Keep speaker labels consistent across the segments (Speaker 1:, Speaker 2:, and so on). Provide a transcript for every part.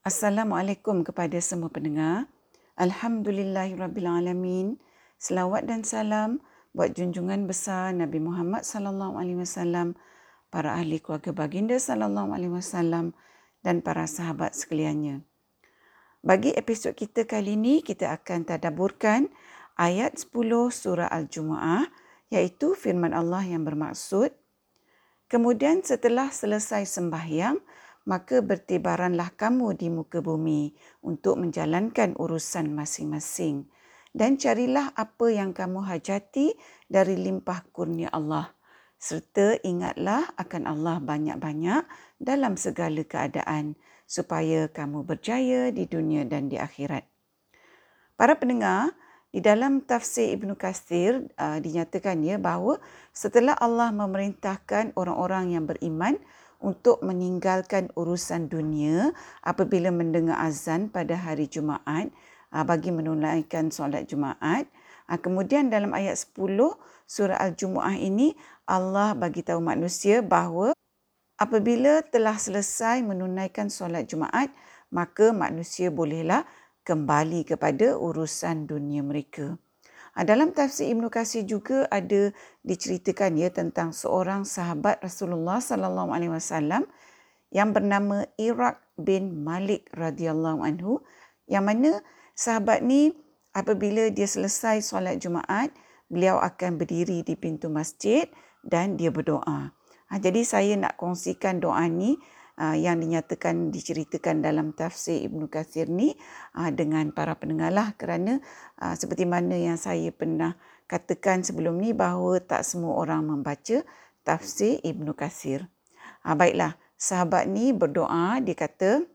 Speaker 1: Assalamualaikum kepada semua pendengar. Alhamdulillahirabbilalamin. Selawat dan salam buat junjungan besar Nabi Muhammad sallallahu alaihi wasallam, para ahli keluarga baginda sallallahu alaihi wasallam dan para sahabat sekaliannya. Bagi episod kita kali ini, kita akan tadabburkan ayat 10 surah Al-Jumu'ah iaitu firman Allah yang bermaksud Kemudian setelah selesai sembahyang, maka bertibaranlah kamu di muka bumi untuk menjalankan urusan masing-masing dan carilah apa yang kamu hajati dari limpah kurnia Allah serta ingatlah akan Allah banyak-banyak dalam segala keadaan supaya kamu berjaya di dunia dan di akhirat. Para pendengar, di dalam tafsir Ibnu Katsir uh, dinyatakan ya bahawa setelah Allah memerintahkan orang-orang yang beriman untuk meninggalkan urusan dunia apabila mendengar azan pada hari Jumaat ah, bagi menunaikan solat Jumaat. Ah, kemudian dalam ayat 10 surah Al-Jumuah ini Allah bagi tahu manusia bahawa apabila telah selesai menunaikan solat Jumaat maka manusia bolehlah kembali kepada urusan dunia mereka. Ha, dalam tafsir Ibnu Katsir juga ada diceritakan ya tentang seorang sahabat Rasulullah sallallahu alaihi wasallam yang bernama Iraq bin Malik radhiyallahu anhu yang mana sahabat ni apabila dia selesai solat Jumaat beliau akan berdiri di pintu masjid dan dia berdoa. Ha, jadi saya nak kongsikan doa ni uh, yang dinyatakan diceritakan dalam tafsir Ibnu Katsir ni uh, dengan para pendengar lah. Kerana uh, seperti mana yang saya pernah katakan sebelum ni bahawa tak semua orang membaca tafsir Ibnu Katsir. Uh, baiklah, sahabat ni berdoa dia kata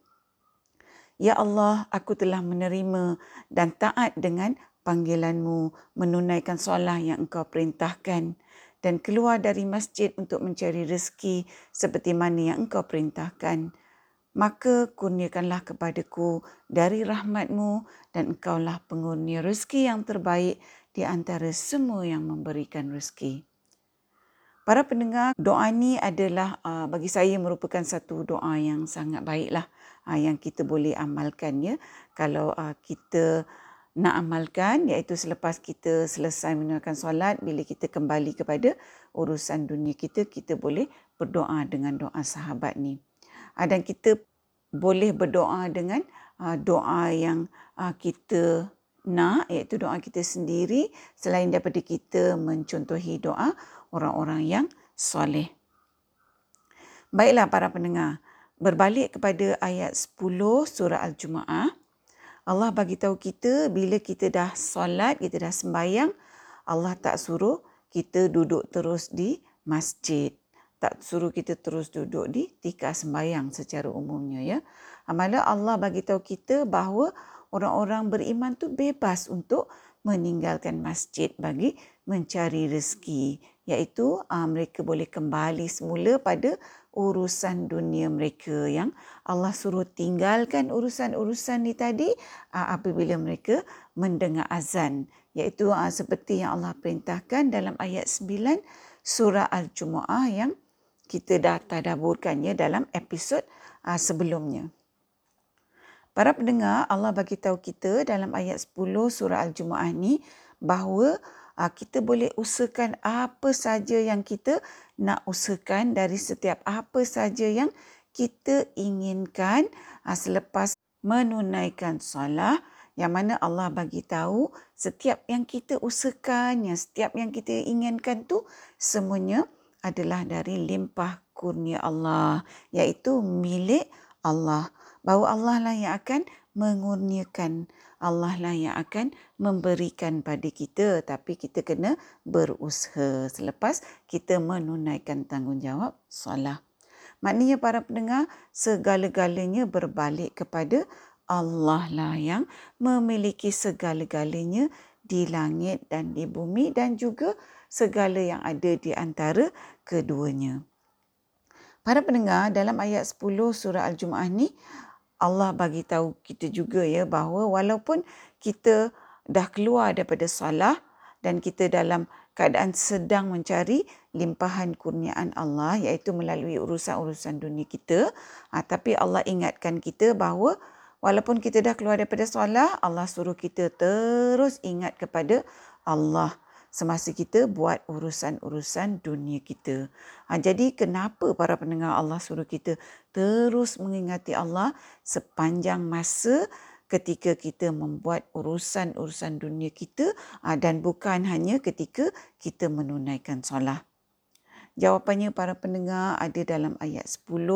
Speaker 1: Ya Allah, aku telah menerima dan taat dengan panggilanmu menunaikan solat yang engkau perintahkan dan keluar dari masjid untuk mencari rezeki seperti mana yang engkau perintahkan. Maka kurniakanlah kepadaku dari rahmatmu dan engkaulah pengurnia rezeki yang terbaik di antara semua yang memberikan rezeki. Para pendengar, doa ini adalah uh, bagi saya merupakan satu doa yang sangat baiklah uh, yang kita boleh amalkan ya. Kalau uh, kita nak amalkan iaitu selepas kita selesai menunaikan solat bila kita kembali kepada urusan dunia kita kita boleh berdoa dengan doa sahabat ni. Ah, dan kita boleh berdoa dengan ah, doa yang ah, kita nak iaitu doa kita sendiri selain daripada kita mencontohi doa orang-orang yang soleh. Baiklah para pendengar berbalik kepada ayat 10 surah al-jumuah Allah bagi tahu kita bila kita dah solat, kita dah sembahyang, Allah tak suruh kita duduk terus di masjid. Tak suruh kita terus duduk di tikar sembahyang secara umumnya ya. Amalah Allah bagi tahu kita bahawa orang-orang beriman tu bebas untuk meninggalkan masjid bagi mencari rezeki iaitu uh, mereka boleh kembali semula pada urusan dunia mereka yang Allah suruh tinggalkan urusan-urusan ni tadi uh, apabila mereka mendengar azan. Iaitu uh, seperti yang Allah perintahkan dalam ayat 9 surah al-jumuah yang kita dah tadabburkannya dalam episod uh, sebelumnya. Para pendengar, Allah bagi tahu kita dalam ayat 10 surah Al-Jumu'ah ni bahawa kita boleh usahakan apa saja yang kita nak usahakan dari setiap apa saja yang kita inginkan. Uh, selepas menunaikan solat yang mana Allah bagi tahu setiap yang kita usahakan, yang setiap yang kita inginkan tu semuanya adalah dari limpah kurnia Allah iaitu milik Allah. Bahawa Allah lah yang akan mengurniakan Allah lah yang akan memberikan pada kita tapi kita kena berusaha selepas kita menunaikan tanggungjawab solat. Maknanya para pendengar segala-galanya berbalik kepada Allah lah yang memiliki segala-galanya di langit dan di bumi dan juga segala yang ada di antara keduanya. Para pendengar dalam ayat 10 surah Al-Jumu'ah ni Allah bagi tahu kita juga ya bahawa walaupun kita dah keluar daripada salah dan kita dalam keadaan sedang mencari limpahan kurniaan Allah iaitu melalui urusan-urusan dunia kita ha, tapi Allah ingatkan kita bahawa Walaupun kita dah keluar daripada solat, Allah suruh kita terus ingat kepada Allah semasa kita buat urusan-urusan dunia kita. Ha, jadi kenapa para pendengar Allah suruh kita terus mengingati Allah sepanjang masa ketika kita membuat urusan-urusan dunia kita ha, dan bukan hanya ketika kita menunaikan solat. Jawapannya para pendengar ada dalam ayat 10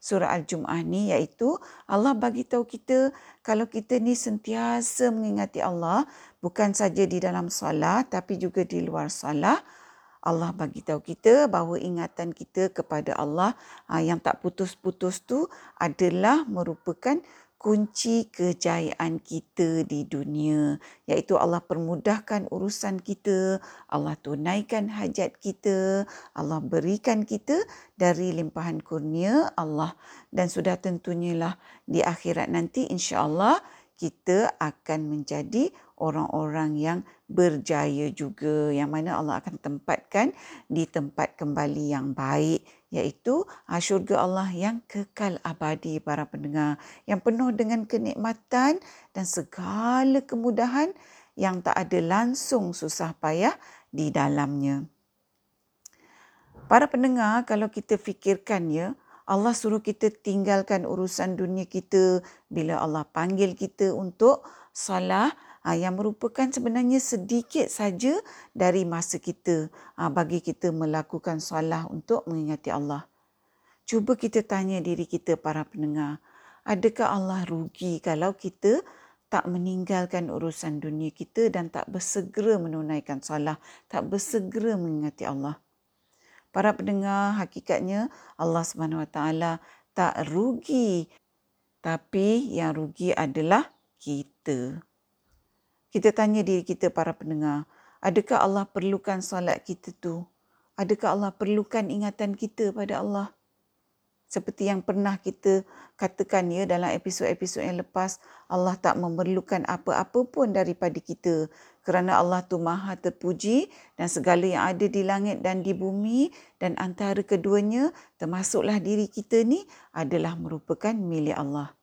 Speaker 1: surah Al-Jum'ah ni iaitu Allah bagi tahu kita kalau kita ni sentiasa mengingati Allah bukan saja di dalam solat tapi juga di luar solat Allah bagi tahu kita bahawa ingatan kita kepada Allah ah, yang tak putus-putus tu adalah merupakan kunci kejayaan kita di dunia iaitu Allah permudahkan urusan kita Allah tunaikan hajat kita Allah berikan kita dari limpahan kurnia Allah. Dan sudah tentunya lah di akhirat nanti insya-Allah kita akan menjadi orang-orang yang berjaya juga yang mana Allah akan tempatkan di tempat kembali yang baik iaitu ah, syurga Allah yang kekal abadi para pendengar yang penuh dengan kenikmatan dan segala kemudahan yang tak ada langsung susah payah di dalamnya. Para pendengar kalau kita fikirkan ya Allah suruh kita tinggalkan urusan dunia kita bila Allah panggil kita untuk salah ha, yang merupakan sebenarnya sedikit saja dari masa kita ha, bagi kita melakukan salah untuk mengingati Allah. Cuba kita tanya diri kita para pendengar, adakah Allah rugi kalau kita tak meninggalkan urusan dunia kita dan tak bersegera menunaikan salah, tak bersegera mengingati Allah? para pendengar hakikatnya Allah Subhanahu Wa Taala tak rugi tapi yang rugi adalah kita. Kita tanya diri kita para pendengar, adakah Allah perlukan solat kita tu? Adakah Allah perlukan ingatan kita pada Allah? seperti yang pernah kita katakan ya dalam episod-episod yang lepas Allah tak memerlukan apa-apa pun daripada kita kerana Allah tu maha terpuji dan segala yang ada di langit dan di bumi dan antara keduanya termasuklah diri kita ni adalah merupakan milik Allah.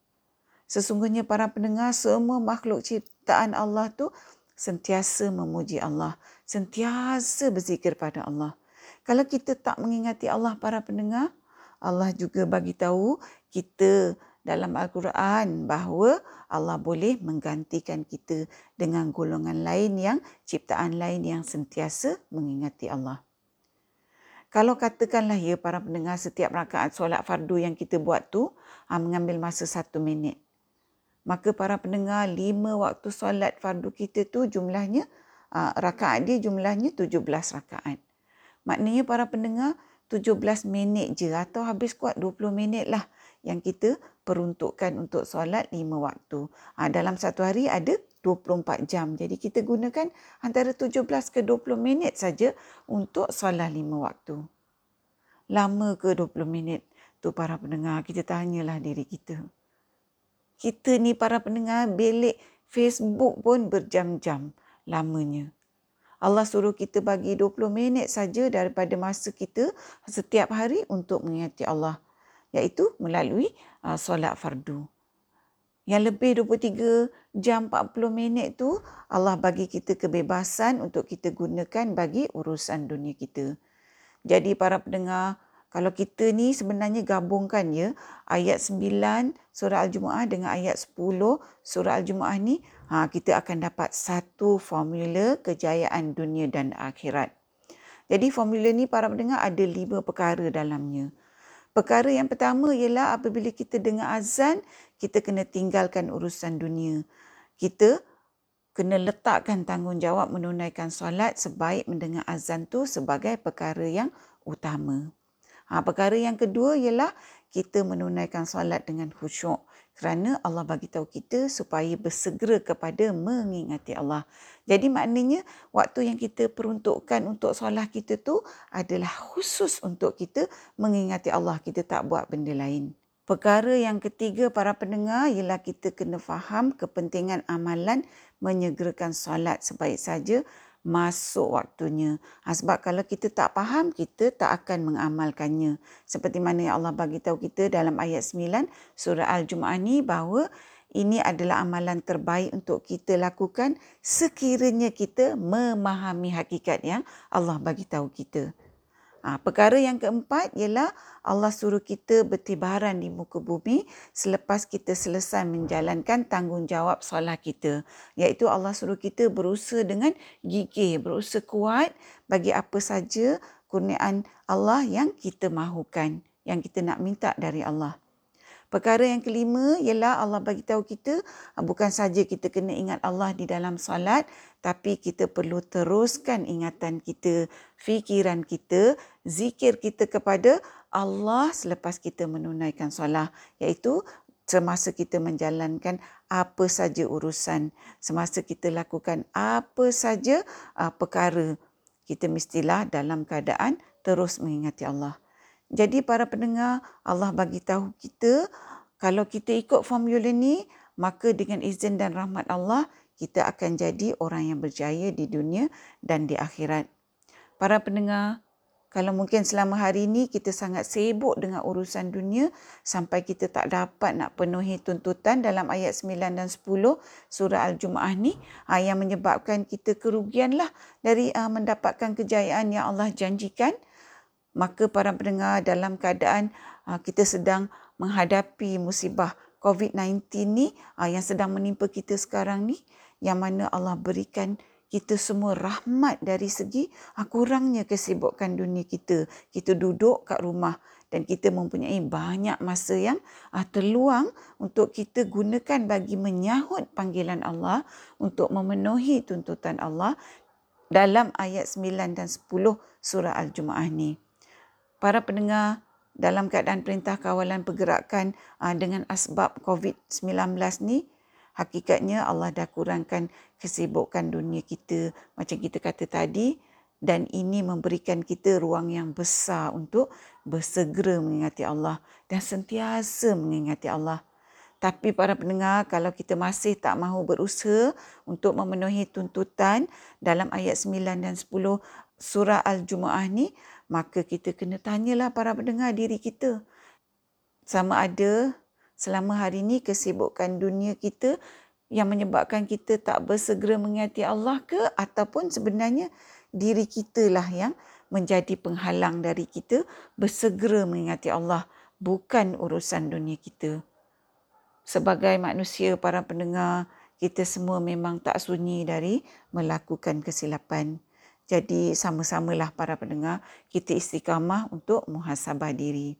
Speaker 1: Sesungguhnya para pendengar semua makhluk ciptaan Allah tu sentiasa memuji Allah, sentiasa berzikir pada Allah. Kalau kita tak mengingati Allah para pendengar, Allah juga bagi tahu kita dalam Al-Quran bahawa Allah boleh menggantikan kita dengan golongan lain yang ciptaan lain yang sentiasa mengingati Allah. Kalau katakanlah ya para pendengar setiap rakaat solat fardu yang kita buat tu ha, mengambil masa satu minit. Maka para pendengar lima waktu solat fardu kita tu jumlahnya ha, rakaat dia jumlahnya 17 rakaat. Maknanya para pendengar 17 minit je atau habis kuat 20 minit lah yang kita peruntukkan untuk solat 5 waktu. Ha, dalam satu hari ada 24 jam. Jadi kita gunakan antara 17 ke 20 minit saja untuk solat 5 waktu. Lama ke 20 minit? Tu para pendengar, kita tanyalah diri kita. Kita ni para pendengar belik Facebook pun berjam-jam lamanya. Allah suruh kita bagi 20 minit saja daripada masa kita setiap hari untuk mengingati Allah iaitu melalui uh, solat fardu. Yang lebih 23 jam 40 minit tu Allah bagi kita kebebasan untuk kita gunakan bagi urusan dunia kita. Jadi para pendengar, kalau kita ni sebenarnya gabungkan ya ayat 9 surah Al-Jumuah dengan ayat 10 surah Al-Jumuah ni ha, kita akan dapat satu formula kejayaan dunia dan akhirat. Jadi formula ni para pendengar ada lima perkara dalamnya. Perkara yang pertama ialah apabila kita dengar azan, kita kena tinggalkan urusan dunia. Kita kena letakkan tanggungjawab menunaikan solat sebaik mendengar azan tu sebagai perkara yang utama. Ha, perkara yang kedua ialah kita menunaikan solat dengan khusyuk kerana Allah bagi tahu kita supaya bersegera kepada mengingati Allah. Jadi maknanya waktu yang kita peruntukkan untuk solat kita tu adalah khusus untuk kita mengingati Allah. Kita tak buat benda lain. Perkara yang ketiga para pendengar ialah kita kena faham kepentingan amalan menyegerakan solat sebaik saja masuk waktunya. Ha, sebab kalau kita tak faham, kita tak akan mengamalkannya. Seperti mana yang Allah bagi tahu kita dalam ayat 9 surah Al-Jumu'ah ni bahawa ini adalah amalan terbaik untuk kita lakukan sekiranya kita memahami hakikat yang Allah bagi tahu kita. Ha, perkara yang keempat ialah Allah suruh kita bertibaran di muka bumi selepas kita selesai menjalankan tanggungjawab solat kita. Iaitu Allah suruh kita berusaha dengan gigih, berusaha kuat bagi apa saja kurniaan Allah yang kita mahukan, yang kita nak minta dari Allah. Perkara yang kelima ialah Allah bagi tahu kita ah, bukan saja kita kena ingat Allah di dalam solat tapi kita perlu teruskan ingatan kita, fikiran kita, zikir kita kepada Allah selepas kita menunaikan solat iaitu semasa kita menjalankan apa saja urusan, semasa kita lakukan apa saja uh, perkara kita mestilah dalam keadaan terus mengingati Allah. Jadi para pendengar, Allah bagi tahu kita kalau kita ikut formula ni, maka dengan izin dan rahmat Allah, kita akan jadi orang yang berjaya di dunia dan di akhirat. Para pendengar, kalau mungkin selama hari ini kita sangat sibuk dengan urusan dunia sampai kita tak dapat nak penuhi tuntutan dalam ayat 9 dan 10 surah Al-Jumu'ah ni ah, yang menyebabkan kita kerugianlah dari ah, mendapatkan kejayaan yang Allah janjikan maka para pendengar dalam keadaan uh, kita sedang menghadapi musibah COVID-19 ni uh, yang sedang menimpa kita sekarang ni yang mana Allah berikan kita semua rahmat dari segi uh, kurangnya kesibukan dunia kita. Kita duduk kat rumah dan kita mempunyai banyak masa yang terluang untuk kita gunakan bagi menyahut panggilan Allah untuk memenuhi tuntutan Allah dalam ayat 9 dan 10 surah Al-Jumu'ah ni para pendengar dalam keadaan perintah kawalan pergerakan uh, dengan asbab COVID-19 ni hakikatnya Allah dah kurangkan kesibukan dunia kita macam kita kata tadi dan ini memberikan kita ruang yang besar untuk bersegera mengingati Allah dan sentiasa mengingati Allah. Tapi para pendengar, kalau kita masih tak mahu berusaha untuk memenuhi tuntutan dalam ayat 9 dan 10 surah Al-Jumu'ah ni, maka kita kena tanyalah para pendengar diri kita. Sama ada selama hari ini kesibukan dunia kita yang menyebabkan kita tak bersegera mengingati Allah ke ataupun sebenarnya diri kita lah yang menjadi penghalang dari kita bersegera mengingati Allah bukan urusan dunia kita. Sebagai manusia para pendengar, kita semua memang tak sunyi dari melakukan kesilapan. Jadi sama-samalah para pendengar kita istiqamah untuk muhasabah diri.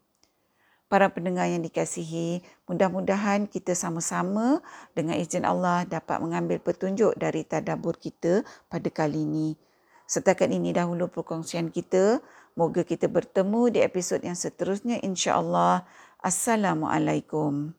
Speaker 1: Para pendengar yang dikasihi, mudah-mudahan kita sama-sama dengan izin Allah dapat mengambil petunjuk dari tadabur kita pada kali ini. Setakat ini dahulu perkongsian kita. Moga kita bertemu di episod yang seterusnya insya-Allah. Assalamualaikum.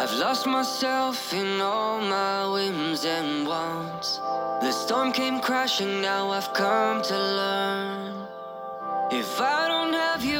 Speaker 1: I've lost myself in all my whims and wants. The storm came crashing, now I've come to learn. If I don't have you,